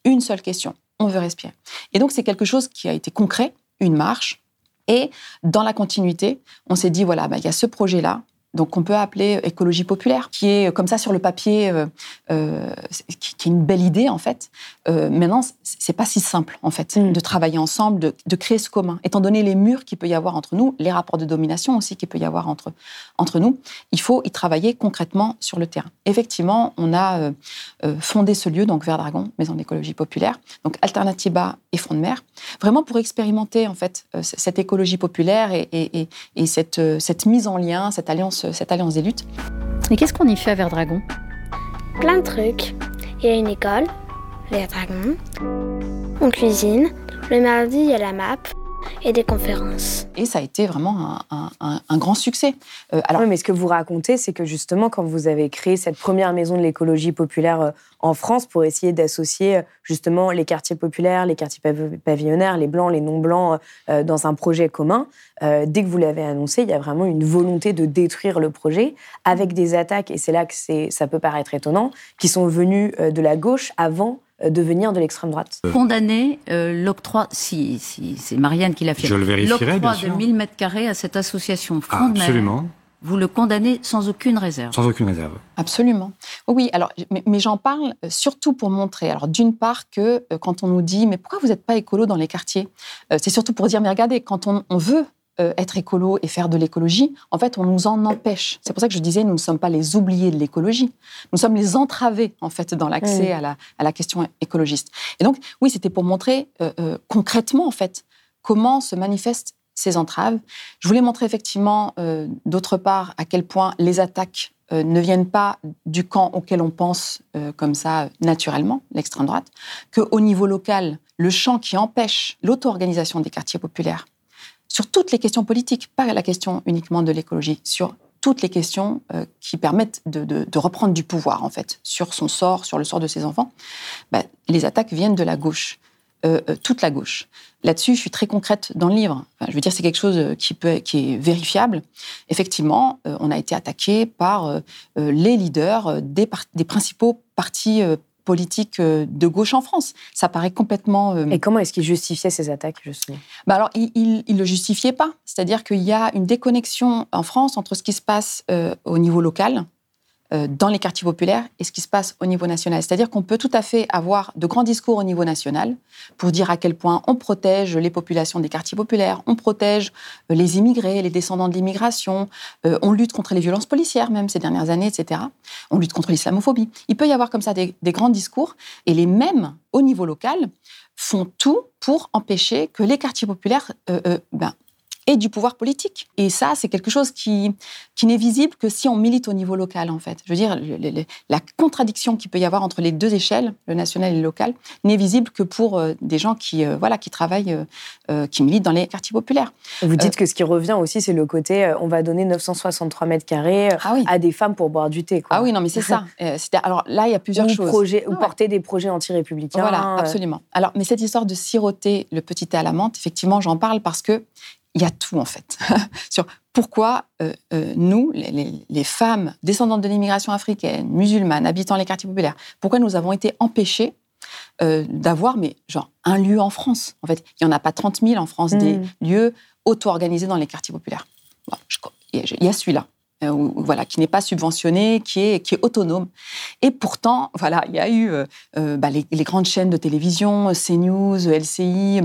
une seule question. On veut respirer. Et donc, c'est quelque chose qui a été concret, une marche. Et dans la continuité, on s'est dit, voilà, bah, il y a ce projet-là, donc qu'on peut appeler écologie populaire, qui est comme ça sur le papier, euh, euh, qui, est une belle idée en fait. Euh, maintenant, c'est pas si simple en fait mm. de travailler ensemble, de, créer ce commun, étant donné les murs qu'il peut y avoir entre nous, les rapports de domination aussi qu'il peut y avoir entre entre nous. Il faut y travailler concrètement sur le terrain. Effectivement, on a fondé ce lieu, donc Verdragon, maison d'écologie populaire, donc Alternativa et Front de Mer, vraiment pour expérimenter en fait cette écologie populaire et, et, et cette cette mise en lien, cette alliance cette alliance des luttes. Et qu'est-ce qu'on y fait à Verdragon? Plein de trucs. Il y a une école, les dragons. On cuisine. Le mardi, il y a la map et des conférences. Et ça a été vraiment un, un- un grand succès. Euh, alors, Oui, mais ce que vous racontez, c'est que justement, quand vous avez créé cette première maison de l'écologie populaire euh, en France pour essayer d'associer euh, justement les quartiers populaires, les quartiers pav- pavillonnaires, les blancs, les non-blancs euh, dans un projet commun, euh, dès que vous l'avez annoncé, il y a vraiment une volonté de détruire le projet avec des attaques, et c'est là que c'est- ça peut paraître étonnant, qui sont venues de la gauche avant de venir de l'extrême droite. Condamner euh, l'octroi, si, si c'est Marianne qui l'a fait, l'octroi de 1000 mètres carrés à cette association Ah, Front de Mer, absolument, vous le condamnez sans aucune réserve. sans aucune réserve. Absolument. Oui, alors, mais, mais j'en parle euh, surtout pour montrer. Alors, d'une part, que euh, quand on nous dit, mais pourquoi vous n'êtes pas écolo dans les quartiers? Euh, C'est surtout pour dire, mais regardez, quand on, on veut euh, être écolo et faire de l'écologie, en fait, on nous en empêche. C'est pour ça que je disais, nous ne sommes pas les oubliés de l'écologie. Nous sommes les entravés, en fait, dans l'accès Oui. à, la, à la question écologiste. Et donc, oui, c'était pour montrer euh, euh, concrètement, en fait, comment se manifestent ces entraves. Je voulais montrer effectivement, d'autre part, à quel point les attaques ne viennent pas du camp auquel on pense comme ça naturellement, l'extrême droite, qu'au niveau local, le champ qui empêche l'auto-organisation des quartiers populaires sur toutes les questions politiques, pas la question uniquement de l'écologie, sur toutes les questions euh, qui permettent de, reprendre du pouvoir, en fait, sur son sort, sur le sort de ses enfants, bah, les attaques viennent de la gauche, euh, euh, toute la gauche. Là-dessus, je suis très concrète dans le livre. Je veux dire, c'est quelque chose qui, peut, qui est vérifiable. Effectivement, on a été attaqué par les leaders des, des principaux partis politiques euh, de gauche en France. Ça paraît complètement... euh, Et comment est-ce qu'ils justifiaient ces attaques, justement? Bah alors, il ne le justifiait pas. C'est-à-dire qu'il y a une déconnexion en France entre ce qui se passe euh, au niveau local, dans les quartiers populaires, et ce qui se passe au niveau national. C'est-à-dire qu'on peut tout à fait avoir de grands discours au niveau national pour dire à quel point on protège les populations des quartiers populaires, on protège euh, les immigrés, les descendants de l'immigration, euh, on lutte contre les violences policières même ces dernières années, etc. On lutte contre l'islamophobie. Il peut y avoir comme ça des, grands discours, et les mêmes au niveau local font tout pour empêcher que les quartiers populaires euh, euh, ben, aient du pouvoir politique. Et ça, c'est quelque chose qui, qui n'est visible que si on milite au niveau local, en fait. Je veux dire, le- le- le- la contradiction qu'il peut y avoir entre les deux échelles, le national et le local, n'est visible que pour euh, des gens qui, euh, voilà, qui travaillent, euh, qui militent dans les quartiers populaires. Vous dites que ce qui revient aussi, c'est le côté on va donner 963 mètres carrés Ah oui. à des femmes pour boire du thé. Quoi. Ah oui, non, mais c'est ça. Alors là, il y a plusieurs ou, choses. projet- ou Ah ouais. porter des projets anti-républicains. Voilà, absolument. Alors, mais cette histoire de siroter le petit thé à la menthe, effectivement, j'en parle parce que il y a tout en fait sur pourquoi euh, euh, nous, les, les- les femmes descendantes de l'immigration africaine, musulmanes, habitant les quartiers populaires, pourquoi nous avons été empêchés euh, d'avoir, mais genre un lieu en France. En fait, il y en a pas 30 000 en France des Mm. lieux auto-organisés dans les quartiers populaires. Bon, je il y a celui-là. Euh, voilà, qui n'est pas subventionné, qui est, qui est autonome. Et pourtant, voilà, il y a eu euh, euh, bah, les, les grandes chaînes de télévision, CNews, LCI,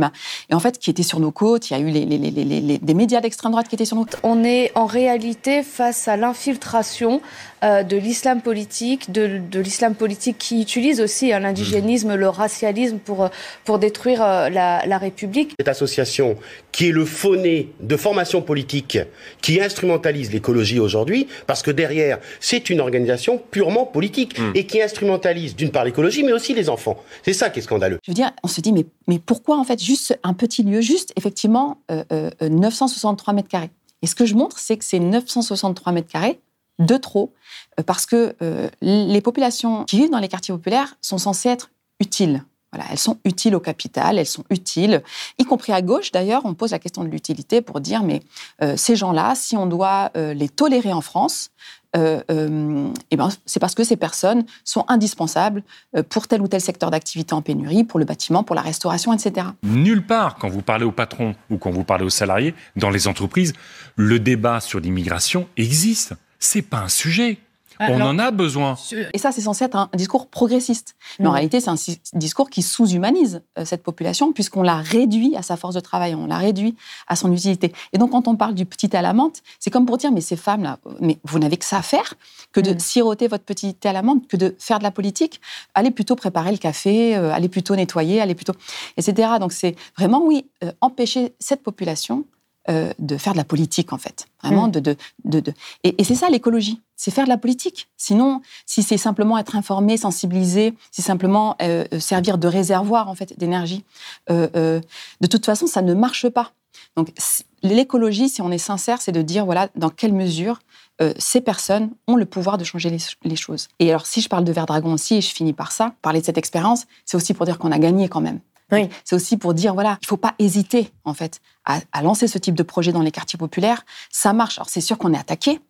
et en fait, qui étaient sur nos côtes. Il y a eu les- les- les- des médias d'extrême droite qui étaient sur nos côtes. On est en réalité face à l'infiltration euh, de l'islam politique, de, de l'islam politique qui utilise aussi hein, l'indigénisme, le racialisme pour, euh, pour détruire euh, la, la République. Cette association qui est le faux-nez de formation politique qui instrumentalise l'écologie aujourd'hui, parce que derrière, c'est une organisation purement politique et qui instrumentalise d'une part l'écologie, mais aussi les enfants. C'est ça qui est scandaleux. Je veux dire, on se dit, mais, mais pourquoi en fait juste un petit lieu, juste effectivement euh, euh, euh, 963 mètres carrés? Et ce que je montre, c'est que c'est 963 mètres carrés de trop, euh, parce que euh, les populations qui vivent dans les quartiers populaires sont censées être utiles. Voilà, elles sont utiles au capital, elles sont utiles, y compris à gauche d'ailleurs. On pose la question de l'utilité pour dire, mais euh, ces gens-là, si on doit les tolérer en France, eh ben, c'est parce que ces personnes sont indispensables pour tel ou tel secteur d'activité en pénurie, pour le bâtiment, pour la restauration, etc. Nulle part, quand vous parlez aux patrons ou quand vous parlez aux salariés, dans les entreprises, le débat sur l'immigration existe. C'est pas un sujet. On en a besoin. Et ça, c'est censé être un discours progressiste. Mais en réalité, c'est un discours qui sous-humanise euh, cette population, puisqu'on l'a réduit à sa force de travail, on l'a réduit à son utilité. Et donc, quand on parle du petit thé à la menthe, c'est comme pour dire, mais ces femmes-là, mais vous n'avez que ça à faire que de Mhm. siroter votre petit thé à la menthe, que de faire de la politique. Allez plutôt préparer le café, euh, allez plutôt nettoyer, allez plutôt... etc. Donc, c'est vraiment, oui, euh, empêcher cette population de faire de la politique, en fait. Vraiment, de, de, de, Et, et c'est ça l'écologie, c'est faire de la politique. Sinon, si c'est simplement être informé, sensibilisé, si simplement servir de réservoir, en fait, d'énergie, de toute façon, ça ne marche pas. Donc, l'écologie, si on est sincère, c'est de dire, voilà, dans quelle mesure euh, ces personnes ont le pouvoir de changer les, choses. Et alors, si je parle de Verdragon aussi, et je finis par ça, parler de cette expérience, c'est aussi pour dire qu'on a gagné quand même. C'est aussi pour dire, voilà, il ne faut pas hésiter, en fait, à, lancer ce type de projet dans les quartiers populaires. Ça marche. Alors, c'est sûr qu'on est attaqué.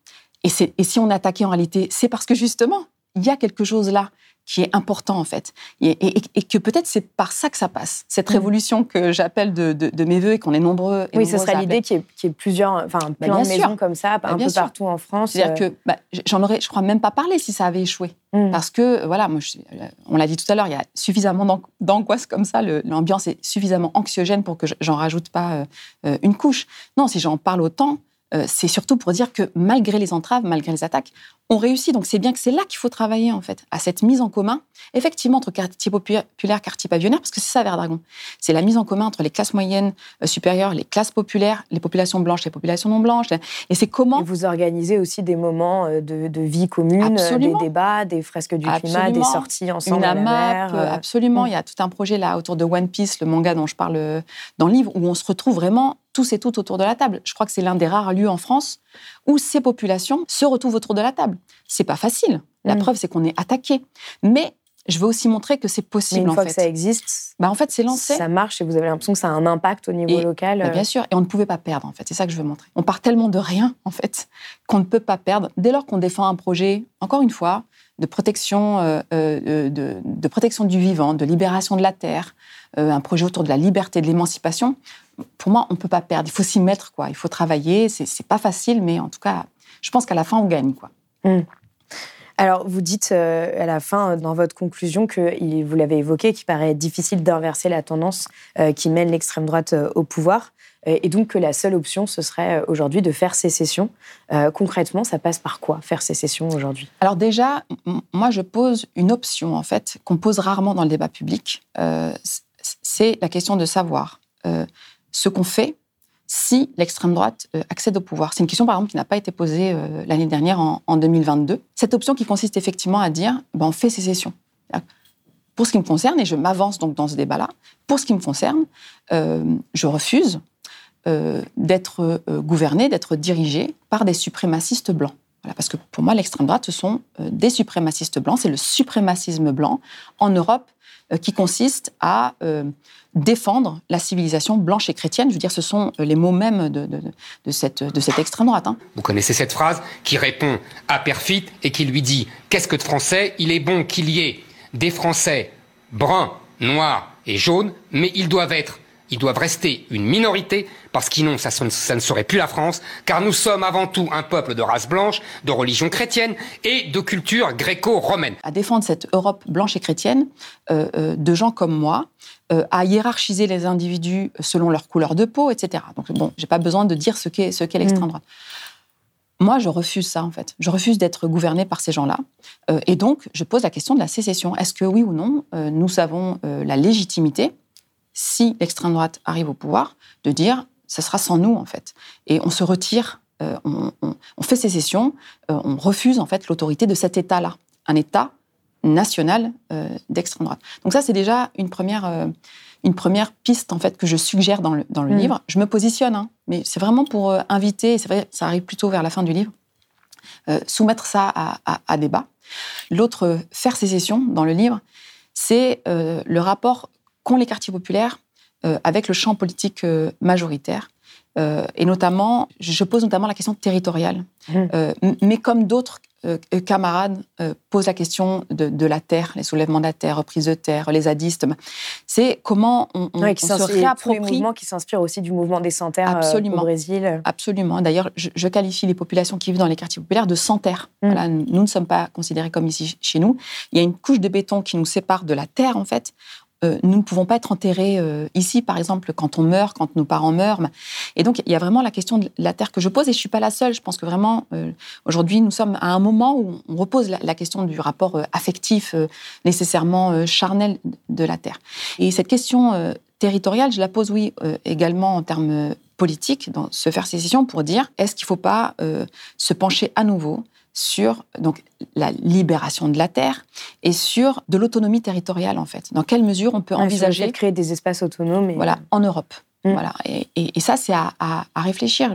Et, et si on est attaqué, en réalité, c'est parce que justement, il y a quelque chose là qui est important en fait. Et, que peut-être c'est par ça que ça passe. Cette mm. révolution que j'appelle de, mes voeux et qu'on est nombreux. Et oui, ce serait l'idée qu'il y, ait plusieurs, enfin bah, plein de maisons comme ça, un peu partout en France. C'est-à-dire euh. que bah, j'en aurais, je crois même pas parlé si ça avait échoué. Mm. Parce que voilà, moi, euh, on l'a dit tout à l'heure, il y a suffisamment d'angoisse comme ça, l'ambiance est suffisamment anxiogène pour que j'en rajoute pas euh, une couche. Non, si j'en parle autant, c'est surtout pour dire que malgré les entraves, malgré les attaques, on réussit. Donc c'est bien que c'est là qu'il faut travailler en fait, à cette mise en commun, effectivement entre quartier populaire, quartier pavillonnaire, parce que c'est ça Verdragon. C'est la mise en commun entre les classes moyennes euh, supérieures, les classes populaires, les populations blanches, les populations non blanches. Et c'est comment vous organisez aussi des moments euh, de, vie commune, euh, des débats, des fresques du climat, des sorties ensemble. Une AMAP, absolument. Mm. Il y a tout un projet là autour de One Piece, le manga dont je parle dans le livre, où on se retrouve vraiment tous et toutes autour de la table. Je crois que c'est l'un des rares lieux en France où ces populations se retrouvent autour de la table. C'est pas facile. La mm. preuve, c'est qu'on est attaqué. Mais je veux aussi montrer que c'est possible. Mais une fois que ça existe, bah en fait, c'est lancé. Ça marche et vous avez l'impression que ça a un impact au niveau local. Bah, bien euh. sûr, et on ne pouvait pas perdre. En fait, c'est ça que je veux montrer. On part tellement de rien, en fait, qu'on ne peut pas perdre. Dès lors qu'on défend un projet, encore une fois, de protection, euh, euh, de, de, protection du vivant, de libération de la terre, un projet autour de la liberté, de l'émancipation. Pour moi, on ne peut pas perdre. Il faut s'y mettre, quoi. Il faut travailler. C'est pas facile, mais en tout cas, je pense qu'à la fin, on gagne. Quoi. Hmm. Alors, vous dites euh, à la fin, euh, dans votre conclusion, que vous l'avez évoqué, qu'il paraît difficile d'inverser la tendance euh, qui mène l'extrême droite au pouvoir, et donc que la seule option, ce serait aujourd'hui de faire sécession. concrètement, ça passe par quoi, faire sécession aujourd'hui? Alors déjà, moi, je pose une option, en fait, qu'on pose rarement dans le débat public. C'est la question de savoir ce qu'on fait si l'extrême droite euh, accède au pouvoir C'est une question, par exemple, qui n'a pas été posée euh, l'année dernière, en, 2022. Cette option qui consiste effectivement à dire, ben, on fait sécession. Pour ce qui me concerne, et je m'avance donc dans ce débat-là, pour ce qui me concerne, euh, je refuse d'être gouverné, d'être dirigé par des suprémacistes blancs. Voilà, parce que pour moi, l'extrême droite, ce sont des suprémacistes blancs. C'est le suprémacisme blanc en Europe qui consiste à défendre la civilisation blanche et chrétienne. Je veux dire, ce sont euh, les mots mêmes de, de, cette, de cette extrême droite. Hein. Vous connaissez cette phrase qui répond à Perfit et qui lui dit Qu'est-ce que de français? Il est bon qu'il y ait des Français bruns, noirs et jaunes, mais ils doivent être ils doivent rester une minorité, parce qu'sinon ça, ça, ne serait plus la France, car nous sommes avant tout un peuple de race blanche, de religion chrétienne et de culture gréco-romaine. À défendre cette Europe blanche et chrétienne, euh, euh, de gens comme moi, euh, à hiérarchiser les individus selon leur couleur de peau, etc. Donc bon, j'ai pas besoin de dire ce qu'est ce qu'est l'extrême mm. droite. Moi, je refuse ça, en fait. Je refuse d'être gouverné par ces gens-là. et donc, je pose la question de la sécession. Est-ce que, oui ou non, nous avons la légitimité si l'extrême droite arrive au pouvoir, de dire ce sera sans nous en fait. Et on se retire, euh, on, fait sécession, euh, on refuse en fait l'autorité de cet État-là, un État national euh, d'extrême droite. Donc ça c'est déjà une première, une première piste en fait que je suggère dans le, dans le mm. livre. Je me positionne, hein, mais c'est vraiment pour inviter, c'est vrai, ça arrive plutôt vers la fin du livre, soumettre ça à, à débat. L'autre faire sécession dans le livre, c'est le rapport qu'ont les quartiers populaires euh, avec le champ politique euh, majoritaire. Euh, et notamment, je pose notamment la question territoriale. Mmh. mais comme d'autres camarades posent la question de, la terre, les soulèvements de la terre, reprise de terre, les zadistes, c'est comment on, on, se réapproprie... Tous les mouvements qui s'inspirent aussi du mouvement des sans-terres au Brésil. Absolument. D'ailleurs, je, qualifie les populations qui vivent dans les quartiers populaires de sans-terre. Mmh. nous ne sommes pas considérés comme ici chez nous. Il y a une couche de béton qui nous sépare de la terre, en fait. Euh, nous ne pouvons pas être enterrés euh, ici, par exemple, quand on meurt, quand nos parents meurent. Et donc, il y a vraiment la question de la terre que je pose, et je ne suis pas la seule. Je pense que vraiment, euh, aujourd'hui, nous sommes à un moment où on repose la, question du rapport affectif nécessairement charnel de la terre. Et cette question territoriale, je la pose, oui, également en termes politique, dans se faire sécession, pour dire est-ce qu'il ne faut pas se pencher à nouveau sur donc la libération de la terre et sur de l'autonomie territoriale en fait. Dans quelle mesure on peut envisager de créer des espaces autonomes voilà en Europe. Mm. Voilà. Et, ça, c'est à, réfléchir.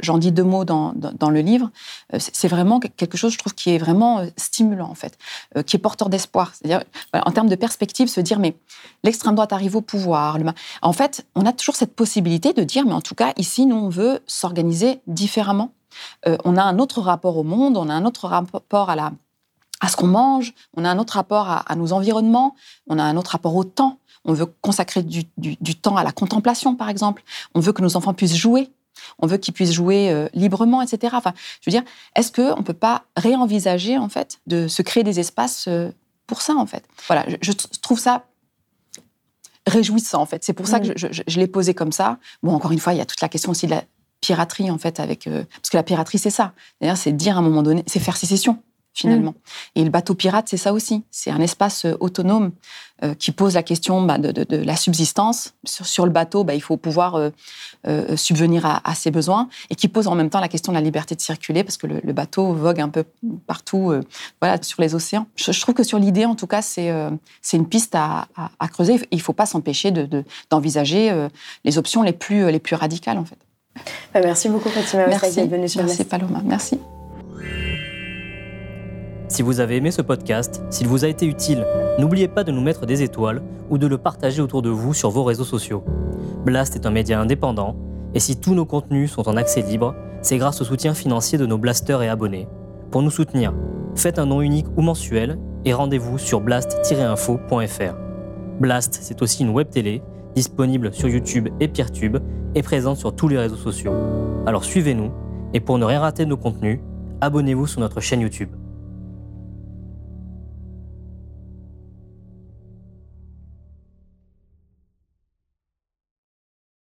J'en dis deux mots dans, le livre. Euh, c'est vraiment quelque chose, je trouve, qui est vraiment euh, stimulant, en fait, euh, qui est porteur d'espoir. C'est-à-dire, en termes de perspective, se dire, mais l'extrême droite arrive au pouvoir. En fait, on a toujours cette possibilité de dire, mais en tout cas, ici, nous, on veut s'organiser différemment. On a un autre rapport au monde, on a un autre rapport à la à ce qu'on mange, on a un autre rapport à nos environnements, on a un autre rapport au temps. On veut consacrer du, temps à la contemplation, par exemple. On veut que nos enfants puissent jouer. On veut qu'ils puissent jouer euh, librement, etc. Enfin, je veux dire, est-ce qu'on ne peut pas réenvisager, en fait, de se créer des espaces euh, pour ça, en fait? Voilà, je, trouve ça réjouissant, en fait. C'est pour ça que mm. je, l'ai posé comme ça. Bon, encore une fois, il y a toute la question aussi de la piraterie, en fait, avec... Euh, parce que la piraterie, c'est ça. D'ailleurs, c'est dire à un moment donné, c'est faire sécession finalement. Mm. Et le bateau pirate, c'est ça aussi. C'est un espace euh, autonome euh, qui pose la question bah, de, la subsistance. Sur, le bateau, bah, il faut pouvoir euh, subvenir à, ses besoins et qui pose en même temps la question de la liberté de circuler parce que le, bateau vogue un peu partout voilà, sur les océans. Je, trouve que sur l'idée, en tout cas, c'est c'est une piste à, creuser. Il ne faut pas s'empêcher d'envisager les options les plus, les plus radicales, en fait. Bah, merci beaucoup, Fatima. Merci, merci Paloma. Merci. Si vous avez aimé ce podcast, s'il vous a été utile, n'oubliez pas de nous mettre des étoiles ou de le partager autour de vous sur vos réseaux sociaux. Blast est un média indépendant, et si tous nos contenus sont en accès libre, c'est grâce au soutien financier de nos blasters et abonnés. Pour nous soutenir, faites un nom unique ou mensuel et rendez-vous sur blast-info.fr. Blast, c'est aussi une web télé disponible sur YouTube et Peertube et présente sur tous les réseaux sociaux. Alors suivez-nous et pour ne rien rater de nos contenus, abonnez-vous sur notre chaîne YouTube.